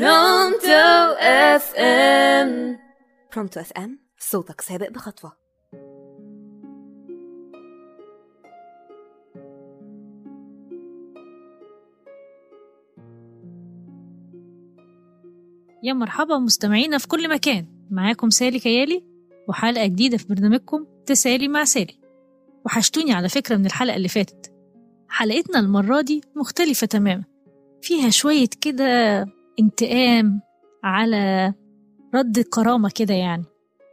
برونتو اف ام برونتو اف ام صوتك سابق بخطوة. يا مرحبا مستمعينا في كل مكان. معاكم سالي كيالي وحلقة جديدة في برنامجكم تسالي مع سالي. وحشتوني على فكرة من الحلقة اللي فاتت. حلقتنا المرة دي مختلفة تماما. فيها شوية كده انتقام على رد كرامة كده يعني.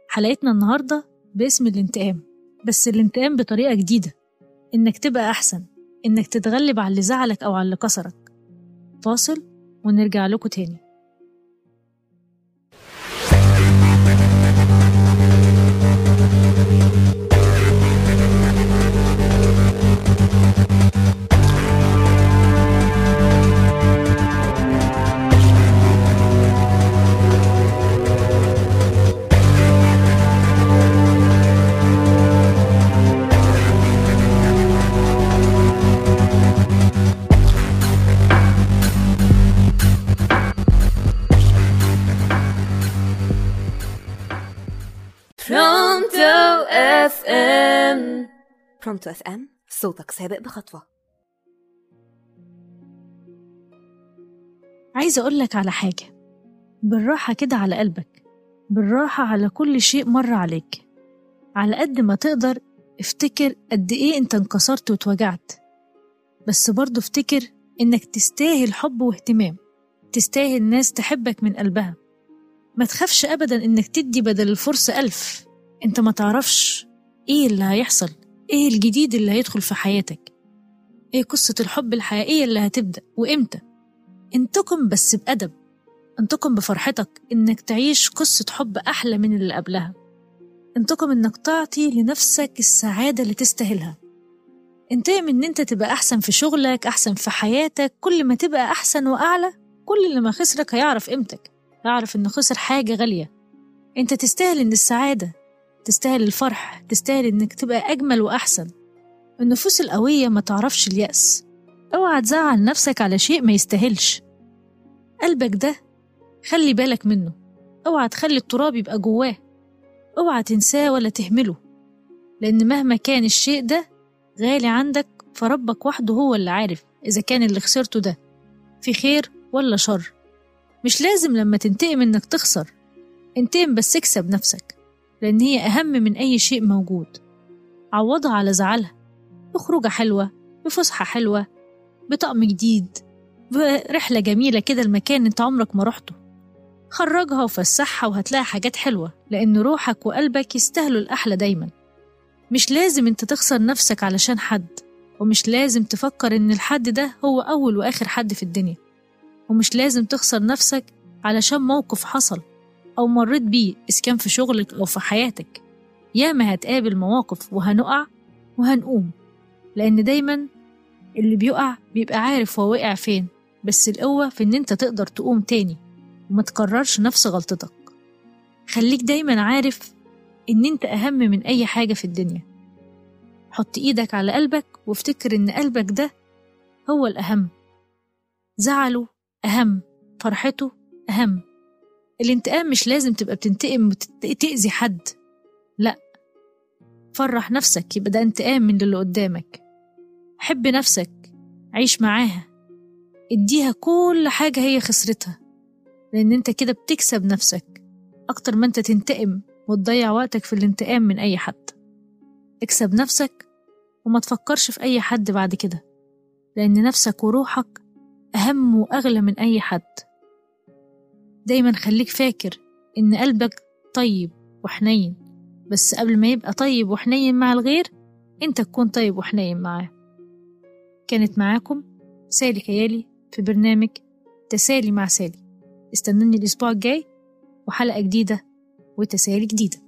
حلقتنا النهاردة باسم الانتقام بس الانتقام بطريقة جديدة. إنك تبقى أحسن إنك تتغلب على اللي زعلك أو على اللي كسرك. فاصل ونرجع لكم تاني. برونتو اف ام برونتو اف ام صوتك سابق بخطوة. عايزة أقولك على حاجة. بالراحة كده على قلبك. بالراحة على كل شيء مر عليك. على قد ما تقدر افتكر قد إيه أنت انكسرت واتوجعت. بس برضه افتكر إنك تستاهل حب واهتمام. تستاهل ناس تحبك من قلبها. ما تخافش أبدا إنك تدي بدل الفرصة ألف. أنت ما تعرفش إيه اللي هيحصل إيه الجديد اللي هيدخل في حياتك. إيه قصة الحب الحقيقية اللي هتبدأ وإمتى. انتقم بس بأدب. انتقم بفرحتك إنك تعيش قصة حب أحلى من اللي قبلها. انتقم إنك تعطي لنفسك السعادة اللي تستاهلها. انتقم إن أنت تبقى أحسن في شغلك أحسن في حياتك. كل ما تبقى أحسن وأعلى كل اللي ما خسرك هيعرف قيمتك. يعرف إنه خسر حاجة غالية. أنت تستاهل إن السعادة تستاهل الفرح تستاهل إنك تبقى أجمل وأحسن. النفوس القوية ما تعرفش اليأس. أوعى تزعل نفسك على شيء ما يستاهلش. قلبك ده خلي بالك منه. أوعى تخلي التراب يبقى جواه. أوعى تنساه ولا تهمله. لأن مهما كان الشيء ده غالي عندك فربك وحده هو اللي عارف إذا كان اللي خسرته ده في خير ولا شر. مش لازم لما تنتقم إنك تخسر. انتقم بس اكسب نفسك لأن هي أهم من أي شيء موجود. عوضها على زعلها بخروجة حلوة بفسحة حلوة بطقم جديد برحلة جميلة كده المكان انت عمرك ما رحته. خرجها وفسحها وهتلاقي حاجات حلوة لأن روحك وقلبك يستاهلوا الأحلى دايما. مش لازم انت تخسر نفسك علشان حد ومش لازم تفكر إن الحد ده هو أول وآخر حد في الدنيا. ومش لازم تخسر نفسك علشان موقف حصل أو مريت بيه إذا كان في شغلك أو في حياتك. ياما هتقابل مواقف وهنقع وهنقوم لأن دايما اللي بيقع بيبقى عارف هو وقع فين بس القوة في إن أنت تقدر تقوم تاني وما تكررش نفس غلطتك. خليك دايما عارف إن أنت أهم من أي حاجة في الدنيا. حط إيدك على قلبك وافتكر إن قلبك ده هو الأهم. زعله أهم. فرحته أهم. الانتقام مش لازم تبقى بتنتقم وتأذي حد. لأ. فرح نفسك يبقى ده انتقام من اللي قدامك. حب نفسك عيش معاها. اديها كل حاجة هي خسرتها. لأن انت كده بتكسب نفسك. أكتر ما انت تنتقم وتضيع وقتك في الانتقام من أي حد. اكسب نفسك وما تفكرش في أي حد بعد كده. لأن نفسك وروحك أهم وأغلى من أي حد. دايما خليك فاكر إن قلبك طيب وحنين بس قبل ما يبقى طيب وحنين مع الغير أنت تكون طيب وحنين معاه. كانت معاكم سالي كيالي في برنامج تسالي مع سالي. استنوني الأسبوع الجاي وحلقة جديدة وتسالي جديدة.